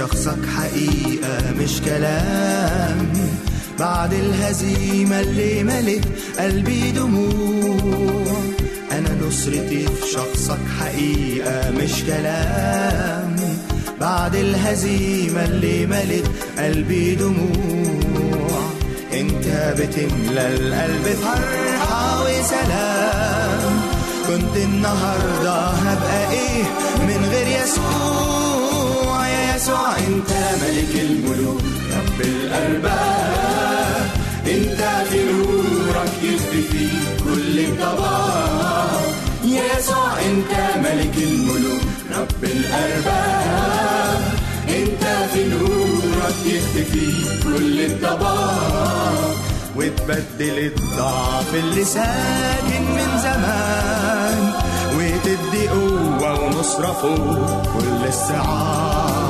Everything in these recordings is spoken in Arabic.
شخصك حقيقة مش كلام. بعد الهزيمة اللي ملت قلبي دموع. أنا نصرتي في شخصك حقيقة مش كلام. بعد الهزيمة اللي ملت قلبي دموع. أنت بتملى القلب فرحة وسلام. كنت النهاردة هبقى إيه من غير يسوع؟ يسوع انت ملك الملوك. رب الارباب انت في نورك يختفي كل الضباب يا يسوع انت ملك الملوك. رب الارباب انت في نورك يختفي كل الضباب وتبدل الضعف اللي ساكن من زمان وتدي قوة ونصرة فوق كل الصعاب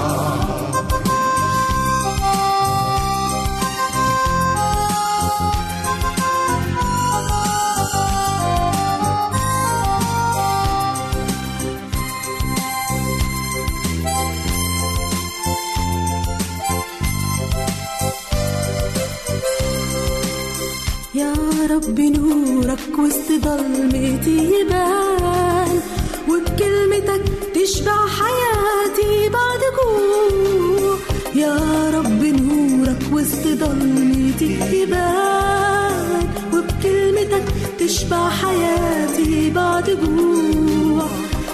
رب نورك وسط ضلمتي يبان وبكلمتك تشبع حياتي بعد جوع يا رب نورك وسط ضلمتي يبان وبكلمتك تشبع حياتي بعد جوع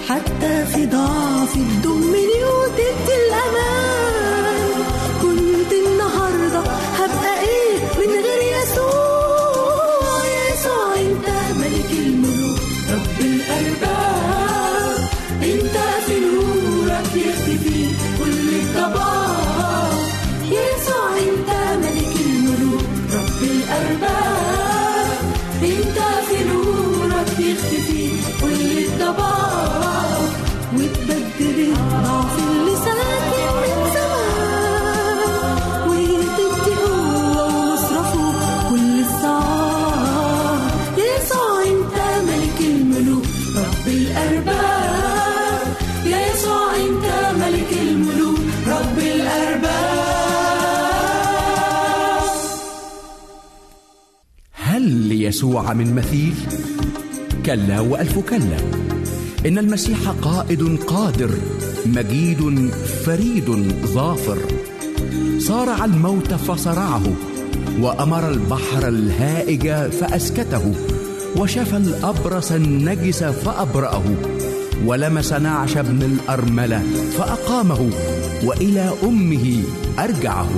حتى في ضعفي تضمني وتدي الأمان. ليسوع من مثيل. كلا وألف كلا. إن المسيح قائد قادر مجيد فريد ظافر. صارع الموت فصرعه وأمر البحر الهائج فأسكته وشفى الأبرص النجس فأبرأه ولمس نعش ابن الأرملة فأقامه وإلى أمه أرجعه.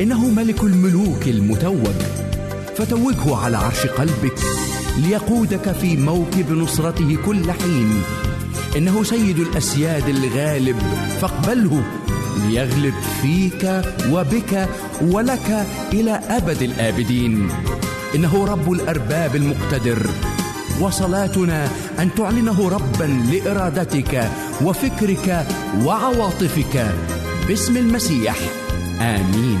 إنه ملك الملوك المتوج. فتوجه على عرش قلبك ليقودك في موكب نصرته كل حين. إنه سيد الأسياد الغالب فاقبله ليغلب فيك وبك ولك إلى أبد الآبدين. إنه رب الأرباب المقتدر وصلاتنا أن تعلنه ربا لإرادتك وفكرك وعواطفك. باسم المسيح آمين.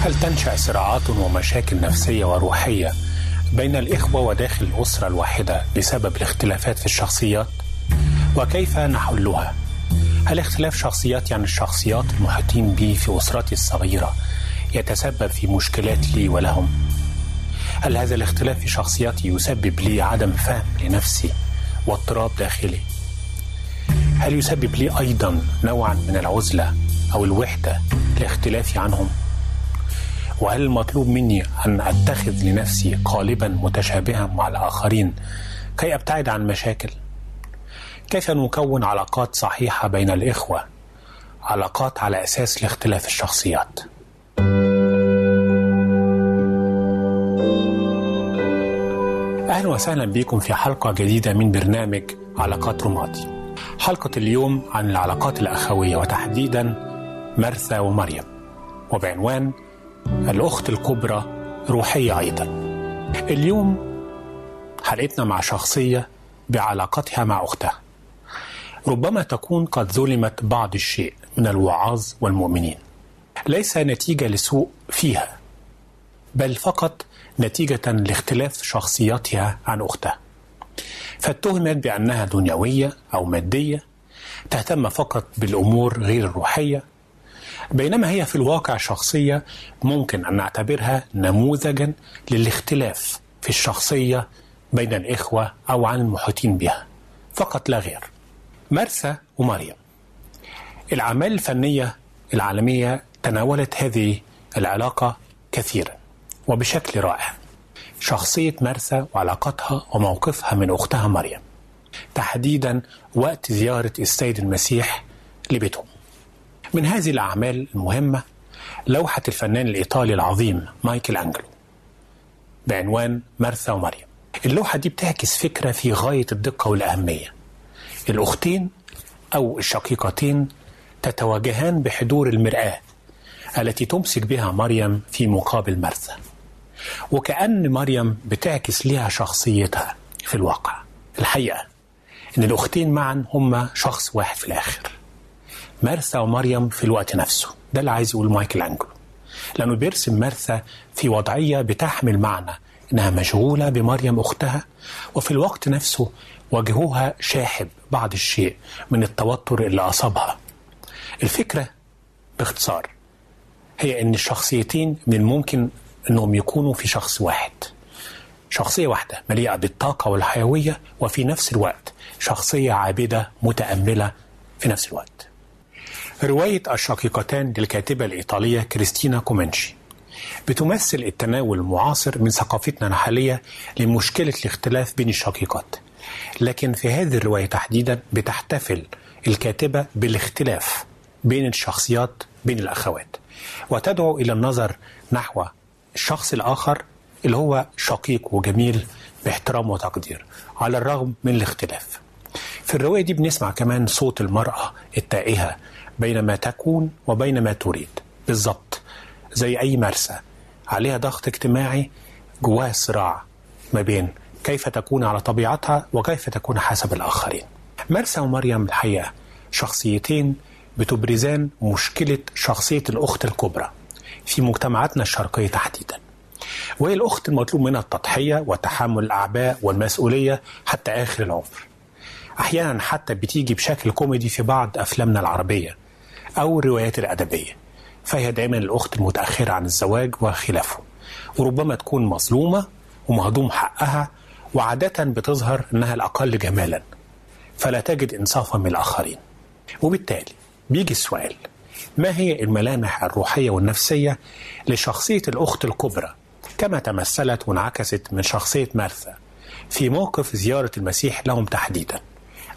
هل تنشأ صراعات ومشاكل نفسية وروحية بين الإخوة وداخل الأسرة الواحدة بسبب الاختلافات في الشخصيات؟ وكيف نحلها؟ هل اختلاف شخصيات يعني الشخصيات المحيطين بي في أسرتي الصغيرة يتسبب في مشكلات لي ولهم؟ هل هذا الاختلاف في شخصياتي يسبب لي عدم فهم لنفسي واضطراب داخلي؟ هل يسبب لي أيضا نوعا من العزلة أو الوحدة لاختلافي عنهم؟ وهل المطلوب مني أن أتخذ لنفسي قالبا متشابها مع الآخرين كي أبتعد عن مشاكل؟ كيف نكون علاقات صحيحة بين الإخوة؟ علاقات على أساس لاختلاف الشخصيات. أهلا وسهلا بكم في حلقة جديدة من برنامج علاقات رمادي. حلقة اليوم عن العلاقات الأخوية وتحديدا مرثا ومريم وبعنوان الأخت الكبرى روحية أيضا. اليوم حلقتنا مع شخصية بعلاقتها مع أختها. ربما تكون قد ظلمت بعض الشيء من الوعاظ والمؤمنين. ليس نتيجة لسوء فيها بل فقط نتيجة لاختلاف شخصياتها عن أختها. فاتهمت بأنها دنيوية أو مادية تهتم فقط بالأمور غير الروحية بينما هي في الواقع شخصية ممكن أن نعتبرها نموذجا للاختلاف في الشخصية بين الإخوة أو عن المحيطين بها. فقط لا غير. مرثا ومريم الأعمال الفنية العالمية تناولت هذه العلاقة كثيرا وبشكل رائع. شخصية مرثا وعلاقتها وموقفها من أختها مريم تحديدا وقت زيارة السيد المسيح لبيتهم. من هذه الأعمال المهمة لوحة الفنان الإيطالي العظيم مايكل أنجلو بعنوان مرثا ومريم. اللوحة دي بتعكس فكرة في غاية الدقة والأهمية. الأختين أو الشقيقتين تتواجهان بحضور المرآة التي تمسك بها مريم في مقابل مرثا وكأن مريم بتعكس لها شخصيتها في الواقع. الحقيقة إن الأختين معا هما شخص واحد في الآخر. مرثا ومريم في الوقت نفسه. ده اللي عايز يقول مايكل أنجلو. لأنه بيرسم مرثا في وضعية بتحمل معنى إنها مشغولة بمريم أختها وفي الوقت نفسه وجهها شاحب بعض الشيء من التوتر اللي أصابها. الفكرة باختصار هي إن الشخصيتين من الممكن إنهم يكونوا في شخص واحد. شخصية واحدة مليئة بالطاقة والحيوية وفي نفس الوقت شخصية عابدة متأملة في نفس الوقت. رواية الشقيقتان للكاتبة الإيطالية كريستينا كومنشي بتمثل التناول المعاصر من ثقافتنا الحالية لمشكلة الاختلاف بين الشقيقات. لكن في هذه الرواية تحديدا بتحتفل الكاتبة بالاختلاف بين الشخصيات بين الأخوات. وتدعو إلى النظر نحو الشخص الآخر اللي هو شقيق وجميل باحترام وتقدير على الرغم من الاختلاف. في الرواية دي بنسمع كمان صوت المرأة التائهة بين ما تكون وبين ما تريد. بالظبط زي أي مرسى. عليها ضغط اجتماعي جواها صراع ما بين كيف تكون على طبيعتها وكيف تكون حسب الآخرين. مرسى ومريم الحقيقة شخصيتين بتبرزان مشكلة شخصية الأخت الكبرى في مجتمعاتنا الشرقية تحديدا. وهي الأخت المطلوب منها التضحية وتحمل الأعباء والمسؤولية حتى آخر العمر. أحيانا حتى بتيجي بشكل كوميدي في بعض أفلامنا العربية. أو الروايات الأدبية. فهي دائما الأخت المتأخرة عن الزواج وخلافه. وربما تكون مظلومة ومهضوم حقها وعادة بتظهر أنها الأقل جمالا. فلا تجد إنصافا من الآخرين. وبالتالي بيجي السؤال ما هي الملامح الروحية والنفسية لشخصية الأخت الكبرى؟ كما تمثلت وانعكست من شخصية مارثا في موقف زيارة المسيح لهم تحديدا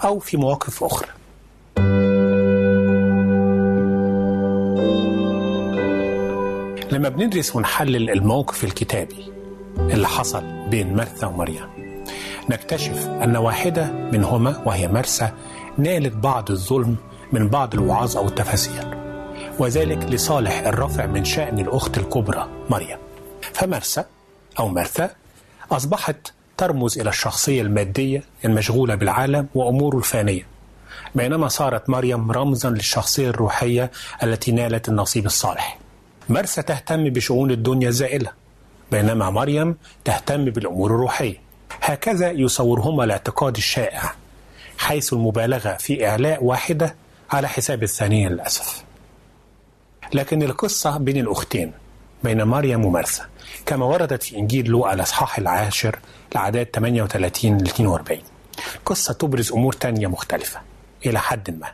أو في مواقف أخرى. لما بندرس ونحلل الموقف الكتابي اللي حصل بين مرثا ومريم نكتشف أن واحدة منهما وهي مرسى نالت بعض الظلم من بعض الوعاظ أو التفاسير وذلك لصالح الرفع من شأن الأخت الكبرى مريم فمرسى أو مرثا أصبحت ترمز إلى الشخصية المادية المشغولة بالعالم وأموره الفانية بينما صارت مريم رمزا للشخصية الروحية التي نالت النصيب الصالح. مرسى تهتم بشؤون الدنيا الزائلة بينما مريم تهتم بالأمور الروحية. هكذا يصورهما الاعتقاد الشائع حيث المبالغة في إعلاء واحدة على حساب الثانية للأسف. لكن القصة بين الأختين بين مريم ومرثا كما وردت في إنجيل لوقا الأصحاح العاشر الأعداد 38 ل 42 قصة تبرز أمور تانية مختلفة إلى حد ما.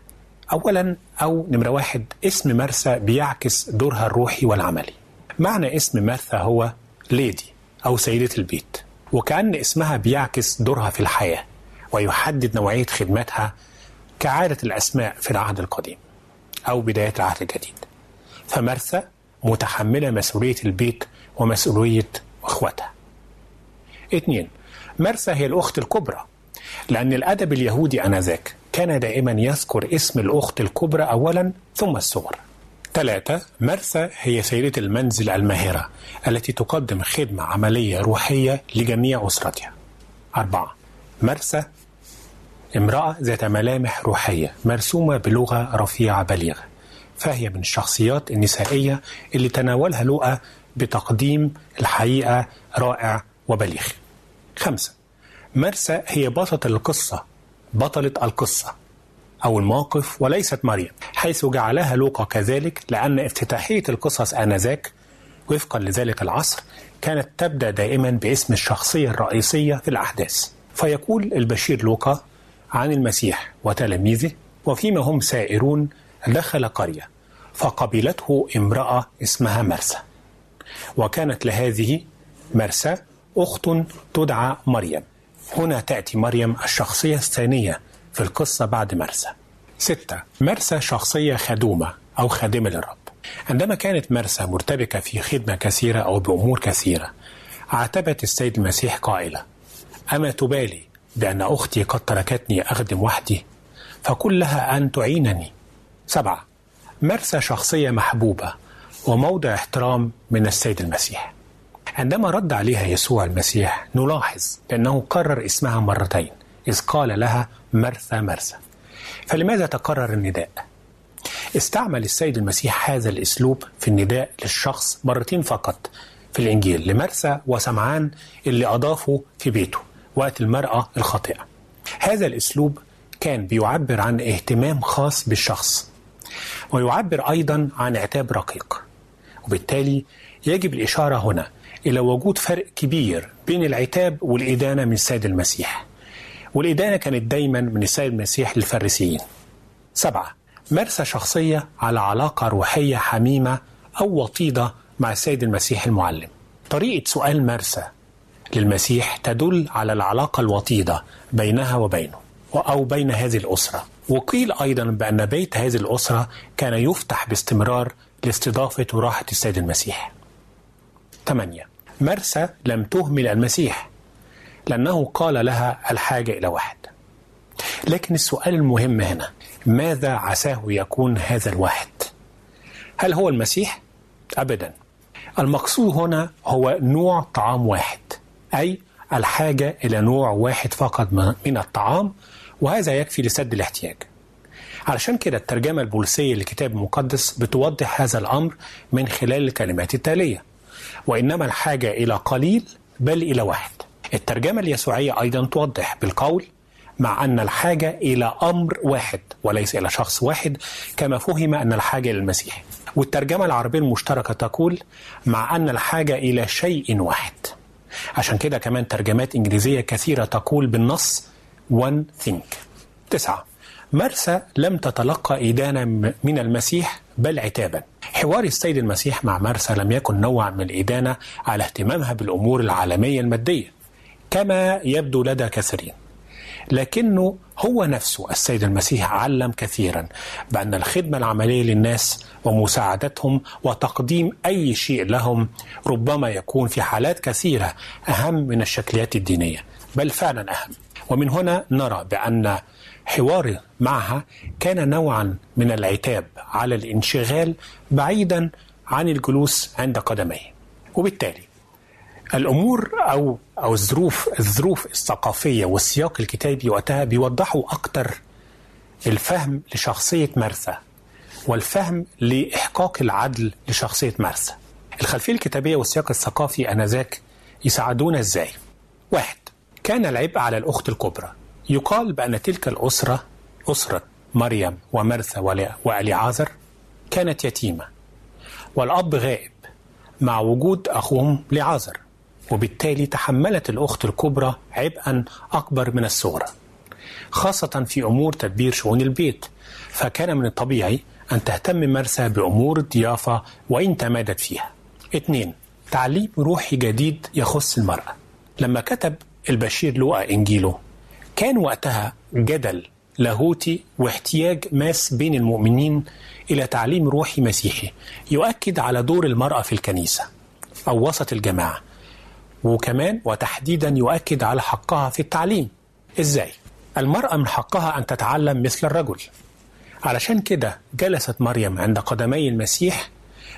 أولا أو نمرة واحد اسم مرثا بيعكس دورها الروحي والعملي. معنى اسم مرثا هو ليدي أو سيدة البيت وكأن اسمها بيعكس دورها في الحياة ويحدد نوعية خدمتها كعادة الأسماء في العهد القديم أو بداية العهد الجديد. فمرثا متحملة مسؤولية البيت ومسؤولية أخواتها. اثنين مرثا هي الأخت الكبرى لأن الأدب اليهودي آنذاك كان دائما يذكر اسم الأخت الكبرى أولا ثم الصغرى. ثلاثة مرثا هي سيدة المنزل الماهرة التي تقدم خدمة عملية روحية لجميع أسرتها. أربعة مرثا امرأة ذات ملامح روحية مرسومة بلغة رفيعة بليغة فهي من الشخصيات النسائية اللي تناولها لؤى بتقديم الحقيقة رائع وبليغ. خمسة مرسى هي بطلة القصة بطلة القصة أو الموقف وليست مريم حيث جعلها لوقا كذلك لأن افتتاحية القصص آنذاك وفقا لذلك العصر كانت تبدأ دائما باسم الشخصية الرئيسية في الأحداث. فيقول البشير لوقا عن المسيح وتلاميذه وفيما هم سائرون دخل قرية فقبلته امرأة اسمها مرسى. وكانت لهذه مرسى أخت تدعى مريم. هنا تأتي مريم الشخصية الثانية في القصة بعد مرسى. ستة مرسى شخصية خدومة أو خادمة للرب. عندما كانت مرسى مرتبكة في خدمة كثيرة أو بأمور كثيرة عاتبت السيد المسيح قائلة أما تبالي بأن أختي قد تركتني أخدم وحدي فقل لها أن تعينني. سبعة مرسى شخصية محبوبة وموضع احترام من السيد المسيح. عندما رد عليها يسوع المسيح نلاحظ أنه كرر اسمها مرتين. إذ قال لها مرثى مرثى فلماذا تكرر النداء؟ استعمل السيد المسيح هذا الأسلوب في النداء للشخص مرتين فقط. في الإنجيل لمرثى وسمعان اللي أضافوا في بيته وقت المرأة الخاطئة. هذا الأسلوب كان بيعبر عن اهتمام خاص بالشخص ويعبر أيضا عن عتاب رقيق. وبالتالي يجب الإشارة هنا إلى وجود فرق كبير بين العتاب والإدانة من السيد المسيح. والإدانة كانت دايما من السيد المسيح للفريسيين. سبعة مارسة شخصية على علاقة روحية حميمة أو وطيدة مع السيد المسيح المعلم. طريقة سؤال مارسة للمسيح تدل على العلاقة الوطيدة بينها وبينه أو بين هذه الأسرة. وقيل أيضا بأن بيت هذه الأسرة كان يفتح باستمرار لاستضافة وراحة السيد المسيح. 8 مرسى لم تهمل المسيح لأنه قال لها الحاجة إلى واحد. لكن السؤال المهم هنا ماذا عساه يكون هذا الواحد؟ هل هو المسيح؟ ابدا. المقصود هنا هو نوع طعام واحد أي الحاجة إلى نوع واحد فقط من الطعام وهذا يكفي لسد الاحتياج. علشان كده الترجمة البوليسية للكتاب المقدس بتوضح هذا الأمر من خلال الكلمات التالية. وإنما الحاجة إلى قليل بل إلى واحد. الترجمة اليسوعية أيضا توضح بالقول مع أن الحاجة إلى أمر واحد وليس إلى شخص واحد كما فهم أن الحاجة إلى المسيح. والترجمة العربية المشتركة تقول مع أن الحاجة إلى شيء واحد. عشان كده كمان ترجمات إنجليزية كثيرة تقول بالنص one thing. تسعة. مرسى لم تتلقى إدانة من المسيح بل عتابا. حوار السيد المسيح مع مرسى لم يكن نوعا من الإدانة على اهتمامها بالأمور العالمية المادية كما يبدو لدى كثيرين. لكنه هو نفسه السيد المسيح علم كثيرا بأن الخدمة العملية للناس ومساعدتهم وتقديم أي شيء لهم ربما يكون في حالات كثيرة أهم من الشكليات الدينية بل فعلا أهم. ومن هنا نرى بأن حواره معها كان نوعا من العتاب على الانشغال بعيدا عن الجلوس عند قدميه. وبالتالي الأمور أو أو الظروف الظروف الثقافية والسياق الكتابي وقتها بيوضحوا أكتر الفهم لشخصية مرثا والفهم لإحقاق العدل لشخصية مرثا الخلفية الكتابية والسياق الثقافي آنذاك يساعدونا إزاي؟ واحد كان العبء على الأخت الكبرى. يقال بأن تلك الأسرة أسرة مريم ومرثا وأليعازر كانت يتيمة. والأب غائب مع وجود أخوهم لعازر وبالتالي تحملت الأخت الكبرى عبئا أكبر من الصغرى خاصة في أمور تدبير شؤون البيت. فكان من الطبيعي أن تهتم مرسى بأمور الضيافة وإن تمادت فيها. اثنين تعليم روحي جديد يخص المرأة. لما كتب البشير لوقا إنجيله كان وقتها جدل لاهوتي واحتياج ماس بين المؤمنين إلى تعليم روحي مسيحي يؤكد على دور المرأة في الكنيسة أو وسط الجماعة وكمان وتحديدا يؤكد على حقها في التعليم. إزاي؟ المرأة من حقها أن تتعلم مثل الرجل. علشان كده جلست مريم عند قدمي المسيح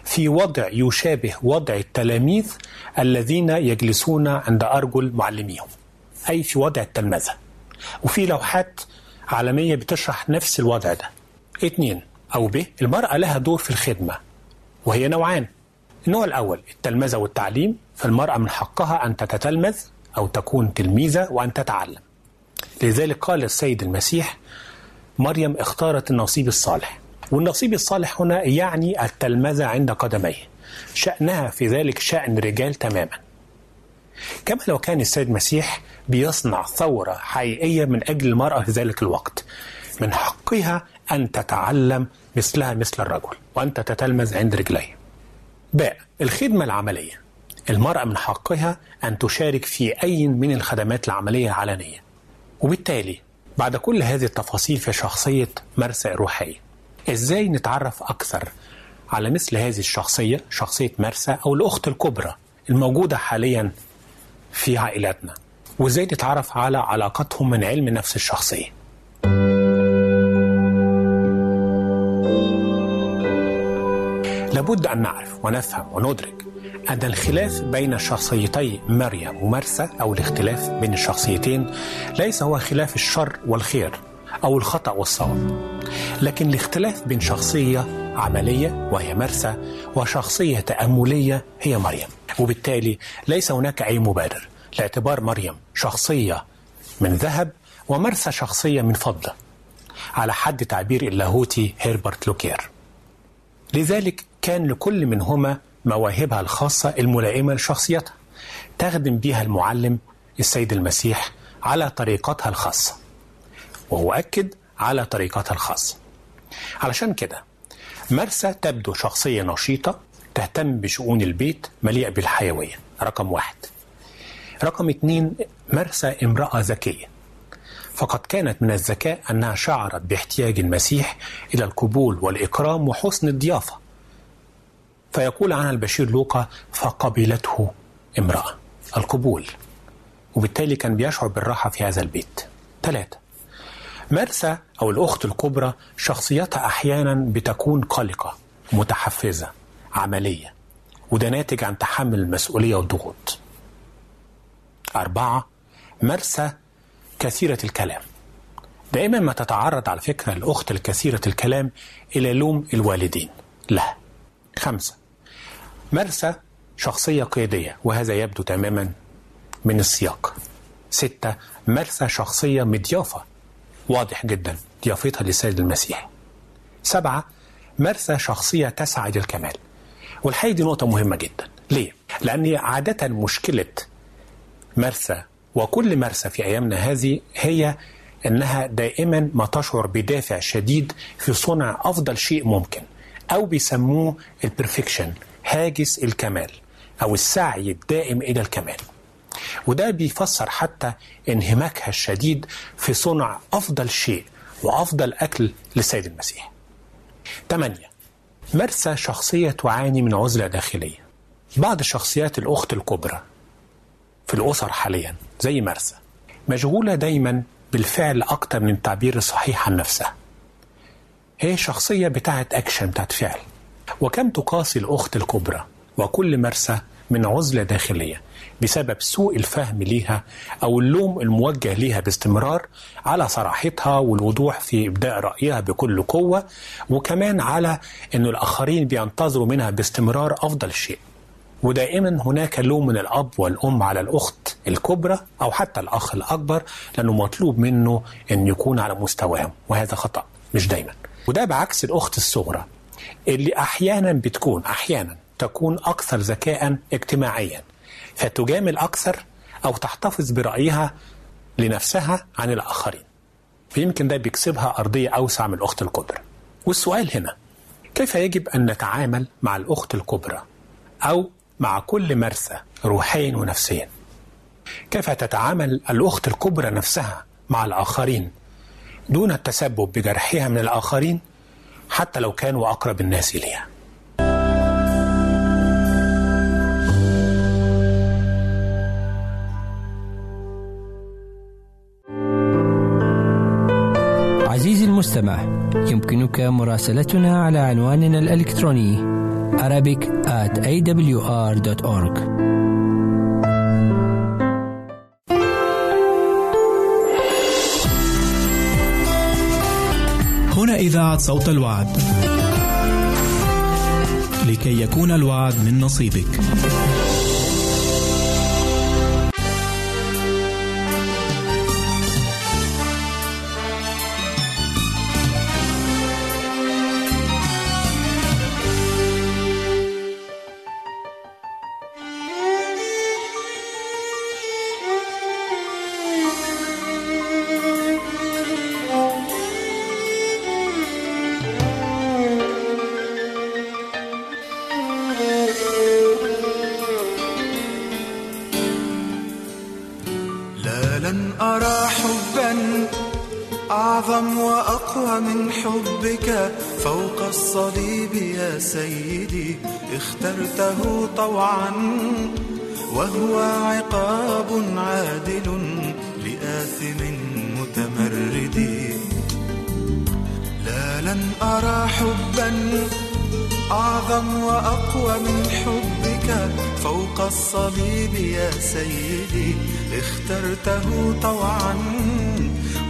في وضع يشابه وضع التلاميذ الذين يجلسون عند أرجل معلميهم أي في وضع التلمذة. وفي لوحات عالمية بتشرح نفس الوضع ده. اثنين أو ب المرأة لها دور في الخدمة وهي نوعان. النوع الأول التلمذة والتعليم فالمرأة من حقها أن تتتلمذ أو تكون تلميذة وأن تتعلم. لذلك قال السيد المسيح مريم اختارت النصيب الصالح. والنصيب الصالح هنا يعني التلمذة عند قدميه. شأنها في ذلك شأن رجال تماما. كما لو كان السيد المسيح بيصنع ثورة حقيقية من أجل المرأة في ذلك الوقت. من حقها أن تتعلم مثلها مثل الرجل وأن تتتلمذ عند رجليه باء الخدمة العملية. المرأة من حقها أن تشارك في أي من الخدمات العملية العلنية وبالتالي بعد كل هذه التفاصيل في شخصية مرسى الروحية إزاي نتعرف أكثر على مثل هذه الشخصية شخصية مرسى أو الأخت الكبرى الموجودة حاليا في عائلاتنا وإزاي نتعرف على علاقتهم من علم نفس الشخصية. لابد أن نعرف ونفهم وندرك أن الخلاف بين شخصيتي مريم ومرسى أو الاختلاف بين الشخصيتين ليس هو خلاف الشر والخير. أو الخطأ والصواب. لكن الاختلاف بين شخصية عملية وهي مرسى وشخصية تأملية هي مريم. وبالتالي ليس هناك أي مبرر لاعتبار مريم شخصية من ذهب ومرسى شخصية من فضة. على حد تعبير اللاهوتي هيربرت لوكير. لذلك كان لكل منهما مواهبها الخاصة الملائمة لشخصيتها تخدم بها المعلم السيد المسيح على طريقتها الخاصة. وهو أكد على طريقتها الخاصة. علشان كده مرسى تبدو شخصية نشيطة تهتم بشؤون البيت مليئة بالحيوية. رقم واحد. رقم اتنين مرسى امرأة ذكية. فقد كانت من الذكاء أنها شعرت باحتياج المسيح إلى القبول والإكرام وحسن الضيافة. فيقول عنها البشير لوقا فقبلته امرأة. القبول. وبالتالي كان بيشعر بالراحة في هذا البيت. ثلاثة مرسى أو الأخت الكبرى شخصيتها أحيانا بتكون قلقة متحفزة عملية وده ناتج عن تحمل المسؤولية والضغوط أربعة مرسى كثيرة الكلام. دائما ما تتعرض على فكرة الأخت الكثيرة الكلام إلى لوم الوالدين لها. خمسة مرسى شخصية قيادية وهذا يبدو تماما من السياق. ستة مرسى شخصية مضيافة واضح جدا. ضيافتها للسيد المسيح. سبعة مرسى شخصية تسعى إلى الكمال. والحقيقة دي نقطة مهمة جدا. ليه؟ لأن عادة مشكلة مرسى وكل مرسى في أيامنا هذه هي أنها دائما ما تشعر بدافع شديد في صنع أفضل شيء ممكن أو بيسموه البرفكشن هاجس الكمال أو السعي الدائم إلى الكمال. وده بيفسر حتى انهماكها الشديد في صنع أفضل شيء وأفضل أكل للسيد المسيح. 8 مرسى شخصية تعاني من عزلة داخلية. بعض الشخصيات الأخت الكبرى في الأسر حاليا زي مرسى مشغولة دايما بالفعل أكتر من التعبير الصحيح عن نفسها. هي شخصية بتاعت أكشن بتاعت فعل. وكم تقاسي الأخت الكبرى وكل مرسى من عزلة داخلية بسبب سوء الفهم ليها أو اللوم الموجه ليها باستمرار على صراحتها والوضوح في إبداء رأيها بكل قوة وكمان على أن الآخرين بينتظروا منها باستمرار أفضل شيء. ودائما هناك لوم من الأب والأم على الأخت الكبرى أو حتى الأخ الأكبر لأنه مطلوب منه أن يكون على مستواهم وهذا خطأ مش دايما. وده بعكس الأخت الصغرى اللي أحيانا بتكون أحيانا تكون أكثر ذكاء اجتماعيا فتجامل أكثر أو تحتفظ برأيها لنفسها عن الآخرين. فيمكن ده بيكسبها أرضية أوسع من الأخت الكبرى. والسؤال هنا كيف يجب أن نتعامل مع الأخت الكبرى أو مع كل مرثى روحيا ونفسيا؟ كيف تتعامل الأخت الكبرى نفسها مع الآخرين دون التسبب بجرحها من الآخرين حتى لو كانوا أقرب الناس إليها؟ المستمع. يمكنك مراسلتنا على عنواننا الإلكتروني Arabic at awr.org هنا إذاعة صوت الوعد. لكي يكون الوعد من نصيبك. فوق الصليب يا سيدي اخترته طوعا وهو عقاب عادل لآثم متمرد. لا لن أرى حبا أعظم وأقوى من حبك. فوق الصليب يا سيدي اخترته طوعا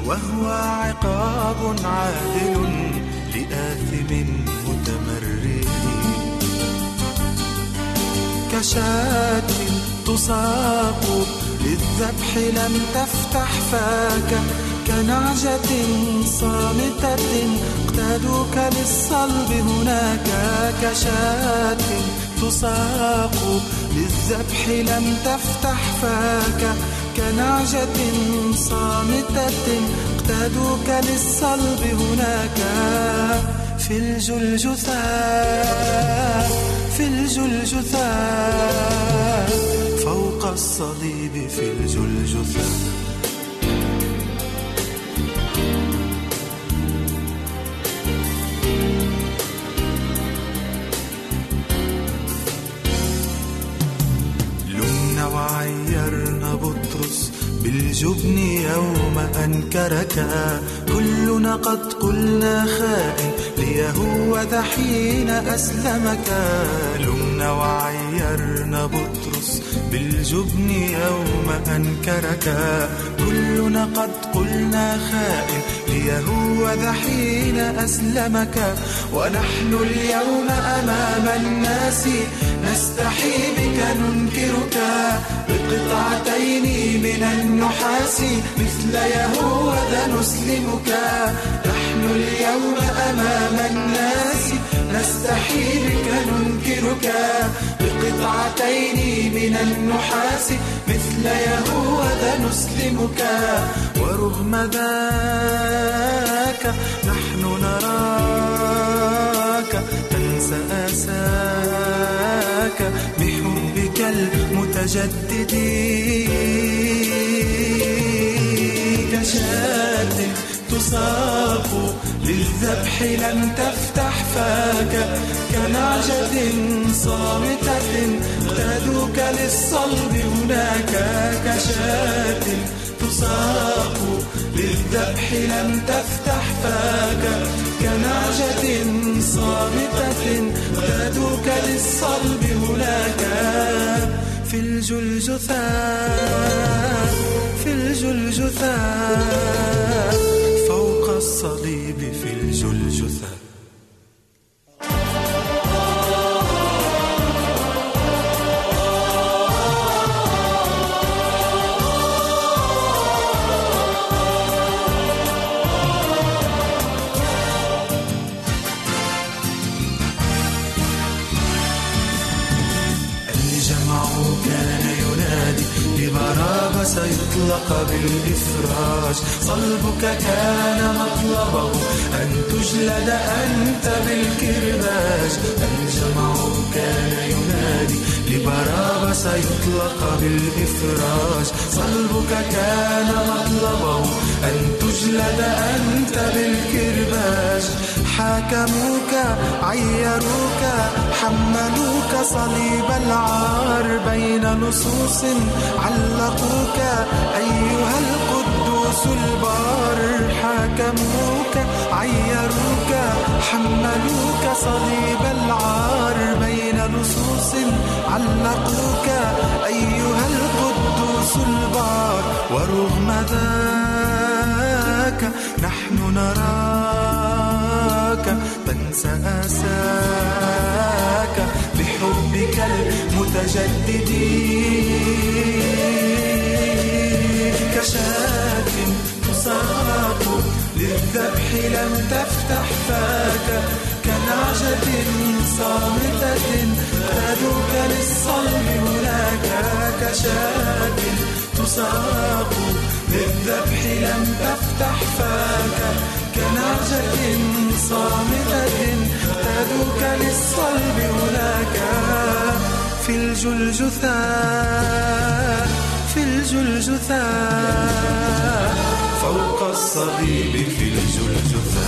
وهو عقاب عادل كشاة تساق للذبح لم تفتح فاك كنعجة صامتة اقتادوك للصلب هناك كشاة تساق للذبح لم تفتح فاك كنعجة صامتة اقتادوك للصلب هناك في الجلجثة. في الجلجثة فوق الصليب في الجلجثة أنكرك كلنا قد قلنا خائن ليهوذ حين أسلمك. لمنا وعيرنا بطرس بالجبن يوم أنكرك. كلنا قد قلنا خائن ليهوذ حين أسلمك ونحن اليوم أمام الناس. نستحي بك ننكرك. بقطعتين من النحاس مثل يهوذا نسلمك. نحن اليوم أمام الناس. نستحي بك ننكرك بقطعتين من النحاس مثل يهوذا نسلمك. ورغم ذاك نحن نراك تنسى آساك. بحبك المتجدد. كشاة تساق للذبح لم تفتح فاك. كنعجة صامتة اقتادوك للصلب هناك كشاة. تساق للذبح لم تفتح فاك. كنعجة صامتة اقتادوك للصلب هناك في الجلجثة في الجلجثة الصليب في الجلجثة. كان ينادي لبرابة سيطلق بالإفراج. صلبك كان مطلبه أن تجلد أنت بالكرباج. الجمع كان ينادي لبرابة سيطلق بالإفراج. صلبك كان مطلبه أن تجلد أنت بالكرباج. حاكموك عيروك حملوك صليب العار بين نصوص علقوك. أيها القدوس البار حاكموك عيروك حملوك صليب العار بين نصوص علقوك. أيها القدوس البار ورغم ذاك نحن نراك. تنسى آساك بحبك المتجدد. كشاة تساق للذبح لم تفتح فاك. كنعجة صامتة تدوك للصلب هناك. كشاة تساق للذبح لم تفتح فاك. كنعجة صامتة تدوك للصلب هناك. في الجلجثة في الجلجثة فوق الصليب في الجلجثة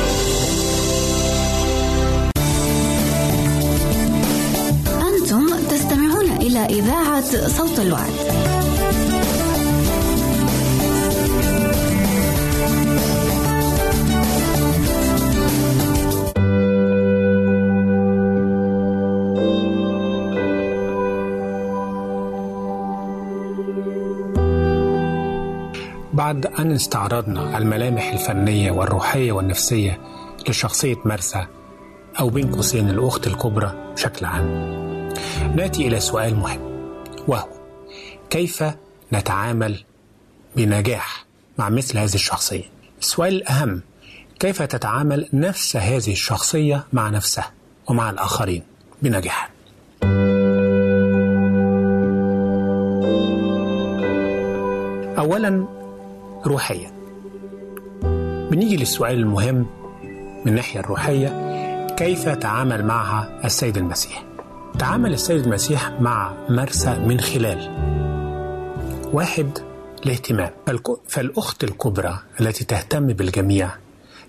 صوت الوعد. بعد أن استعرضنا الملامح الفنية والروحية والنفسية لشخصية مرسى أو بين قوسين الأخت الكبرى بشكل عام نأتي إلى سؤال مهم. وهو كيف نتعامل بنجاح مع مثل هذه الشخصية؟ السؤال الأهم كيف تتعامل نفس هذه الشخصية مع نفسها ومع الآخرين بنجاح؟ أولا روحيا بنيجي للسؤال المهم من الناحية الروحية كيف تعامل معها السيد المسيح؟ تعامل السيد المسيح مع مرسى من خلال واحد الاهتمام. فالأخت الكبرى التي تهتم بالجميع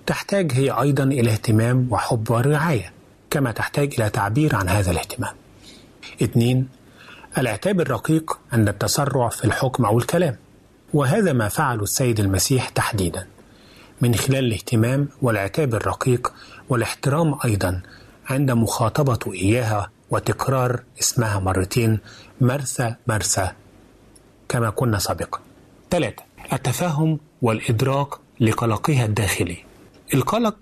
تحتاج هي أيضا إلى اهتمام وحب ورعاية كما تحتاج إلى تعبير عن هذا الاهتمام. اثنين العتاب الرقيق عند التسرع في الحكم أو الكلام وهذا ما فعله السيد المسيح تحديدا. من خلال الاهتمام والعتاب الرقيق والاحترام أيضا عند مخاطبته إياها وتكرار اسمها مرتين مرثى مرثى كما كنا سابقا. ثلاثة التفهم والإدراك لقلقها الداخلي. القلق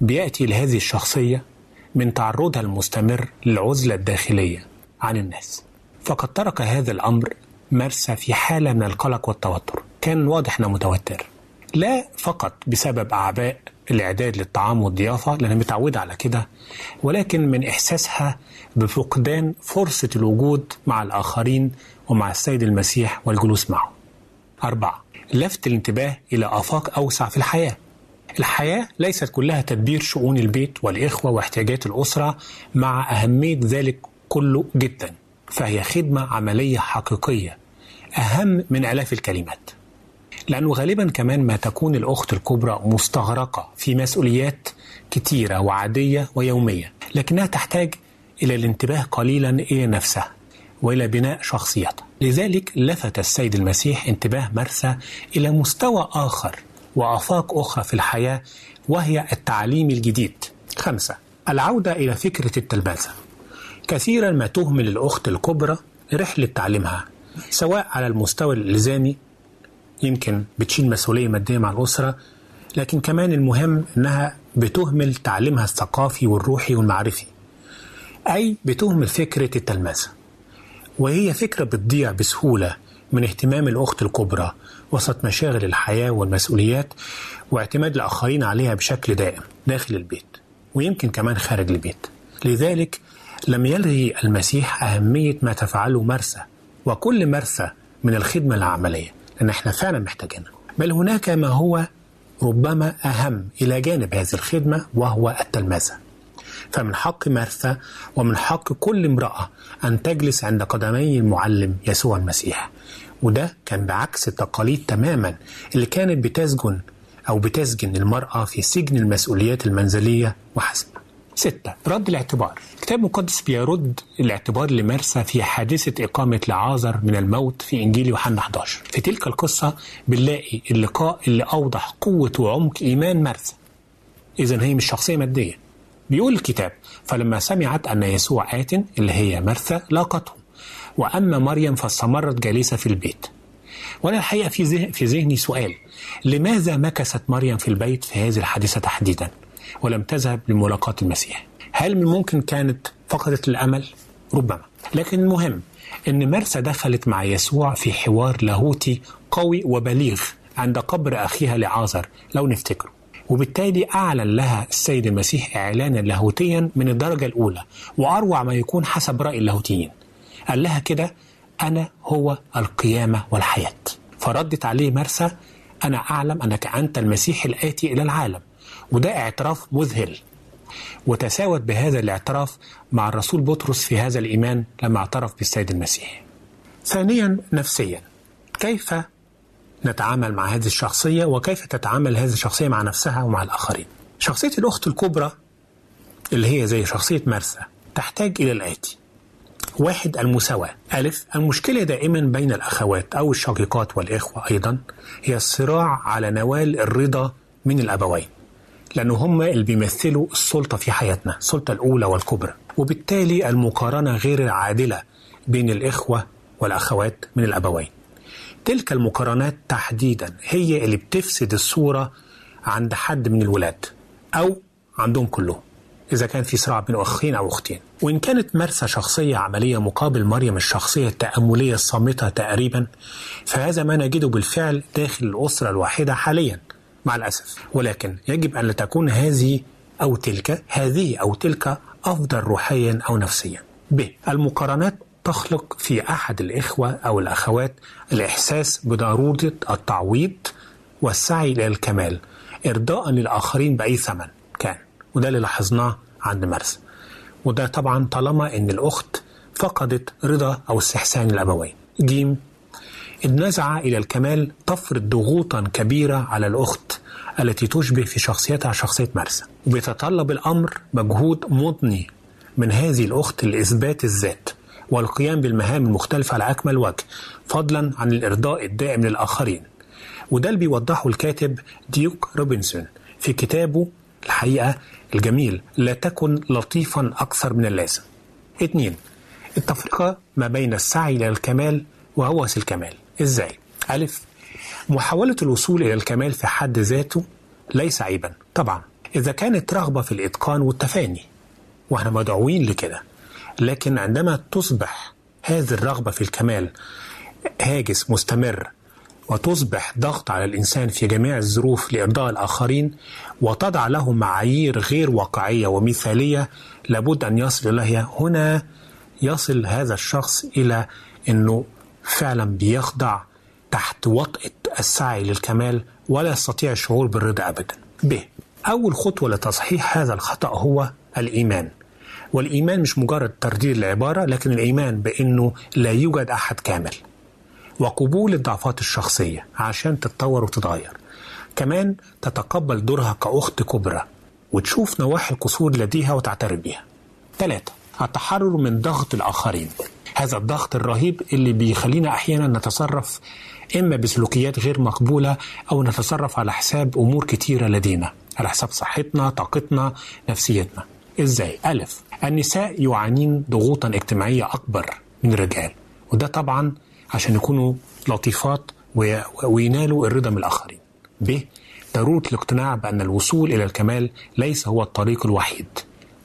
بيأتي لهذه الشخصية من تعرضها المستمر للعزلة الداخلية عن الناس. فقد ترك هذا الأمر مرسى في حالة من القلق والتوتر. كان واضح أنه متوتر. لا فقط بسبب أعباء الإعداد للطعام والضيافة لأنها متعودة على كده ولكن من إحساسها بفقدان فرصة الوجود مع الآخرين ومع السيد المسيح والجلوس معه. أربعة لفت الانتباه إلى آفاق أوسع في الحياة. الحياة ليست كلها تدبير شؤون البيت والإخوة واحتياجات الأسرة مع أهمية ذلك كله جدا فهي خدمة عملية حقيقية أهم من آلاف الكلمات. لأنه غالبا كمان ما تكون الأخت الكبرى مستغرقة في مسؤوليات كتيرة وعادية ويومية لكنها تحتاج إلى الانتباه قليلا إلى نفسها وإلى بناء شخصيتها لذلك لفت السيد المسيح انتباه مرسى إلى مستوى آخر وآفاق أخرى في الحياة وهي التعليم الجديد. خمسة العودة إلى فكرة التلبسة. كثيرا ما تهمل الأخت الكبرى رحلة تعليمها سواء على المستوى الإلزامي يمكن بتشيل مسؤولية مادية مع الأسرة لكن كمان المهم أنها بتهمل تعليمها الثقافي والروحي والمعرفي. أي بتهمل فكرة التلمذة وهي فكرة بتضيع بسهولة من اهتمام الأخت الكبرى وسط مشاغل الحياة والمسؤوليات واعتماد الآخرين عليها بشكل دائم داخل البيت ويمكن كمان خارج البيت. لذلك لم يلغي المسيح أهمية ما تفعله مرسى وكل مرسى من الخدمة العملية لأن إحنا فعلا محتاجينها. بل هناك ما هو ربما أهم إلى جانب هذه الخدمة وهو التلمذة. فمن حق مرثا ومن حق كل امرأة أن تجلس عند قدمي المعلم يسوع المسيح. وده كان بعكس التقاليد تماما اللي كانت بتسجن أو بتسجن المرأة في سجن المسؤوليات المنزلية وحسب. ستة رد الاعتبار. الكتاب المقدس بيرد الاعتبار لمرسى في حادثة إقامة لعازر من الموت في إنجيل يوحنا 11 في تلك القصة بنلاقي اللقاء اللي أوضح قوة وعمق إيمان مرسى إذا هي مش شخصية مادية. بيقول الكتاب فلما سمعت أن يسوع آت اللي هي مرثا لاقته وأما مريم فاستمرت جالسة في البيت. وأنا الحقيقة في ذهن في ذهني سؤال لماذا مكثت مريم في البيت في هذه الحادثة تحديدا ولم تذهب لملاقاة المسيح؟ هل من ممكن كانت فقدت الأمل؟ ربما. لكن المهم أن مرسى دخلت مع يسوع في حوار لاهوتي قوي وبليغ عند قبر أخيها لعازر لو نفتكره. وبالتالي أعلن لها السيد المسيح إعلانا لاهوتيا من الدرجة الأولى وأروع ما يكون حسب رأي اللاهوتيين. قال لها كده أنا هو القيامة والحياة. فردت عليه مرسى أنا أعلم أنك أنت المسيح الآتي إلى العالم. وده اعتراف مذهل. وتساوت بهذا الاعتراف مع الرسول بطرس في هذا الإيمان لما اعترف بالسيد المسيح. ثانيا نفسيا كيف نتعامل مع هذه الشخصية وكيف تتعامل هذه الشخصية مع نفسها ومع الآخرين؟ شخصية الأخت الكبرى اللي هي زي شخصية مرسى تحتاج إلى الآتي. واحد المساواة. ألف المشكلة دائما بين الأخوات أو الشقيقات والإخوة أيضا هي الصراع على نوال الرضا من الأبوين لأنه هم اللي بيمثلوا السلطة في حياتنا السلطة الأولى والكبرى. وبالتالي المقارنة غير العادلة بين الإخوة والأخوات من الأبوين. تلك المقارنات تحديدا هي اللي بتفسد الصورة عند حد من الولاد أو عندهم كلهم إذا كان في صراع بين أخين أو أختين. وإن كانت مرسى شخصية عملية مقابل مريم الشخصية التأملية الصامتة تقريبا فهذا ما نجده بالفعل داخل الأسرة الواحدة حاليا مع الأسف. ولكن يجب أن لا تكون هذه أو تلك هذه أو تلك أفضل روحيا أو نفسيا. ب. المقارنات تخلق في أحد الإخوة أو الأخوات الإحساس بضرورة التعويض والسعي إلى الكمال إرضاء للآخرين بأي ثمن كان وده اللي لاحظناه عند مرسى وده طبعا طالما إن الأخت فقدت رضا أو استحسان الأبوين. جيم النزعة إلى الكمال تفرض ضغوطا كبيرة على الأخت التي تشبه في شخصيتها شخصية مرسى وبيتطلب الأمر مجهود مضني من هذه الأخت لإثبات الذات. والقيام بالمهام المختلفة على أكمل وجه فضلا عن الإرضاء الدائم للآخرين. وده اللي بيوضحه الكاتب ديوك روبنسون في كتابه الحقيقة الجميل لا تكن لطيفا أكثر من اللازم اثنين التفرقة ما بين السعي إلى الكمال وهوس الكمال. إزاي؟ ألف محاولة الوصول إلى الكمال في حد ذاته ليس عيبا. طبعا إذا كانت رغبة في الإتقان والتفاني وإحنا مدعوين لكده. لكن عندما تصبح هذه الرغبة في الكمال هاجس مستمر وتصبح ضغط على الإنسان في جميع الظروف لإرضاء الآخرين وتضع له معايير غير واقعية ومثالية لابد أن يصل إليها هنا يصل هذا الشخص إلى أنه فعلا بيخضع تحت وطأة السعي للكمال ولا يستطيع الشعور بالرضا أبدا. ب أول خطوة لتصحيح هذا الخطأ هو الإيمان. والإيمان مش مجرد ترديد العبارة لكن الإيمان بأنه لا يوجد أحد كامل وقبول الضعفات الشخصية عشان تتطور وتتغير. كمان تتقبل دورها كأخت كبرى وتشوف نواحي القصور لديها وتعترف بيها. ثلاثة التحرر من ضغط الآخرين. هذا الضغط الرهيب اللي بيخلينا أحيانا نتصرف إما بسلوكيات غير مقبولة أو نتصرف على حساب أمور كتيرة لدينا على حساب صحتنا طاقتنا نفسيتنا. إزاي؟ ألف. النساء يعانين ضغوطا اجتماعية أكبر من الرجال وده طبعا عشان يكونوا لطيفات وينالوا الرضا من الآخرين. ب. ضرورة الاقتناع بأن الوصول إلى الكمال ليس هو الطريق الوحيد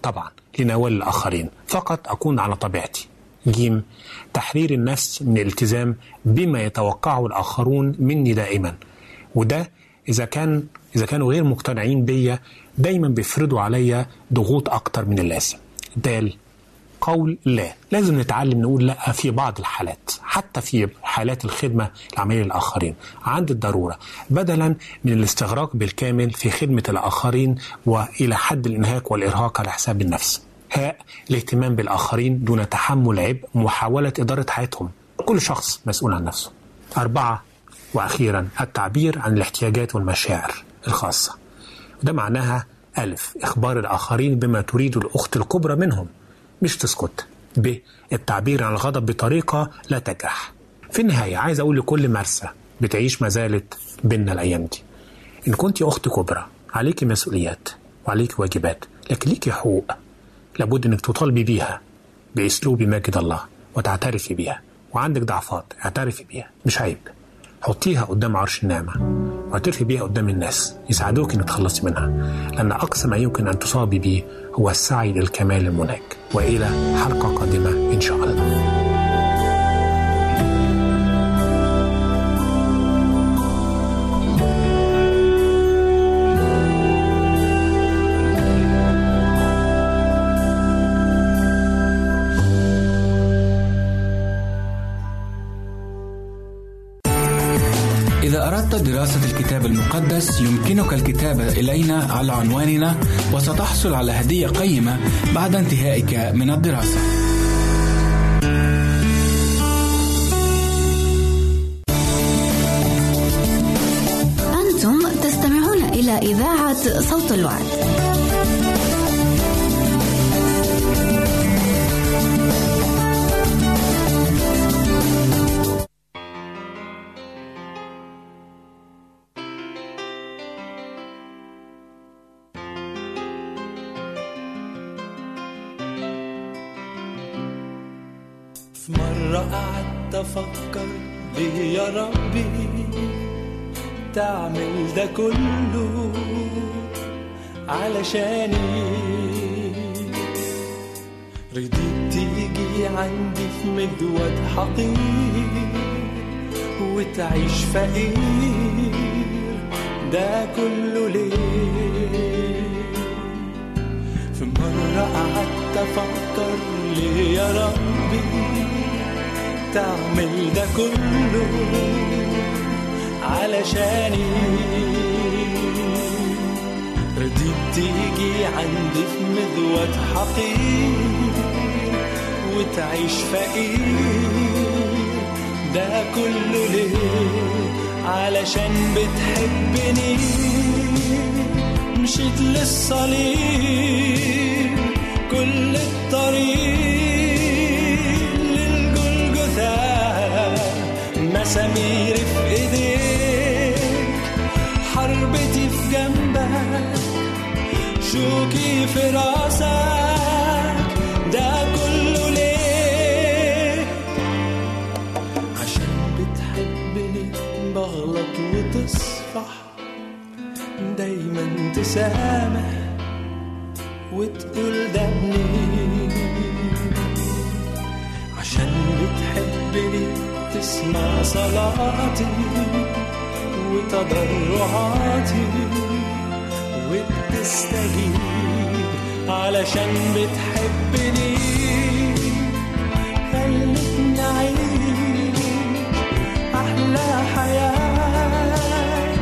طبعا لنوال الآخرين. فقط أكون على طبيعتي. ج. تحرير النفس من الالتزام بما يتوقعه الآخرون مني دائما وده إذا كان إذا كانوا غير مقتنعين بيا دايما بيفرضوا عليا ضغوط أكتر من اللازم. د قول لا. لازم نتعلم نقول لا في بعض الحالات حتى في حالات الخدمة العملية للآخرين عند الضرورة بدلا من الاستغراق بالكامل في خدمة الآخرين وإلى حد الإنهاك والإرهاق على حساب النفس. هاء الاهتمام بالآخرين دون تحمل عبء محاولة إدارة حياتهم. كل شخص مسؤول عن نفسه. أربعة وأخيرا التعبير عن الاحتياجات والمشاعر الخاصة. وده معناها ألف. إخبار الآخرين بما تريد الأخت الكبرى منهم. مش تسكت. ب. التعبير عن الغضب بطريقة لا تجرح. في النهاية عايز أقول لكل مرسى بتعيش ما زالت بينا الأيام دي. إن كنت أخت كبرى عليك مسؤوليات وعليك واجبات لكن ليك حقوق لابد إنك تطالبي بيها بأسلوب ماجد الله وتعترفي بيها. وعندك ضعفات اعترفي بيها. مش عيب. حطيها قدام عرش النعمة. واعترفي بيها قدام الناس يساعدوك إنك تخلصي منها. لأن أقصى ما يمكن أن تصابي به هو السعي للكمال المناك وإلى حلقة قادمة إن شاء الله. المقدس يمكنك الكتابة إلينا على عنواننا وستحصل على هدية قيمة بعد انتهائك من الدراسة. أنتم تستمعون إلى إذاعة صوت الوعد. تعمل ده كله علشاني. رضيت تيجي عندي في مجود حقير وتعيش فقير ده كله ليه؟ في مرة قعدت أفكر ليه يا ربي تعمل ده كله علشاني. رضيت تيجي عندي في مذوة حقير وتعيش فقير ده كله ليه؟ علشان بتحبني. مشيت للصليب كل الطريق للجلجثة مسامير في في جنبك. شوكي في راسك؟ ده كله ليه؟ عشان بتحبني بغلط وتصفح. دايما تسامح وتقول ده ابني عشان بتحبني تسمع صلاتي. وتضرعاتي وبتستجيب علشان بتحبني. خلتني أعيش أحلى حياة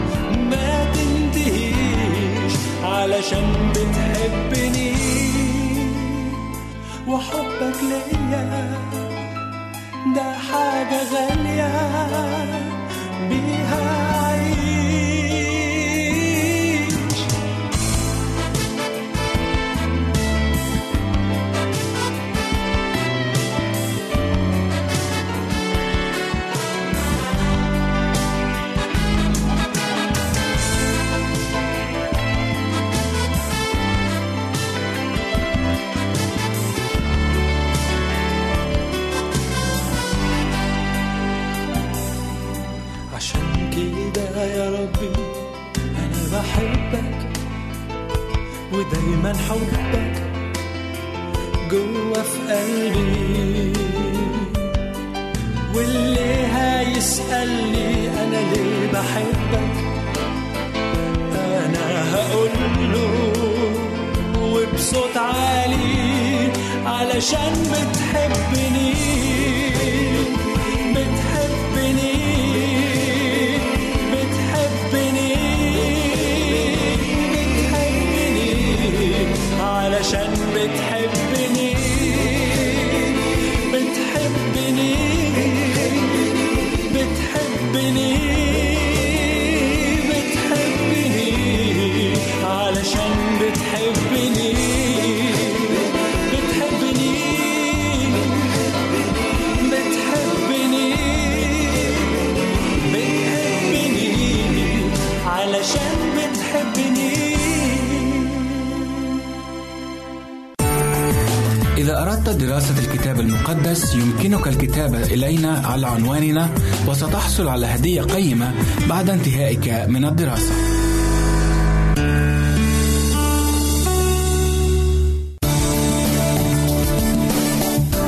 ما تنتهيش علشان بتحبني. وحبك ليا ده حاجة غالية بيها. إلينا على عنواننا وستحصل على هدية قيمة بعد انتهائك من الدراسة.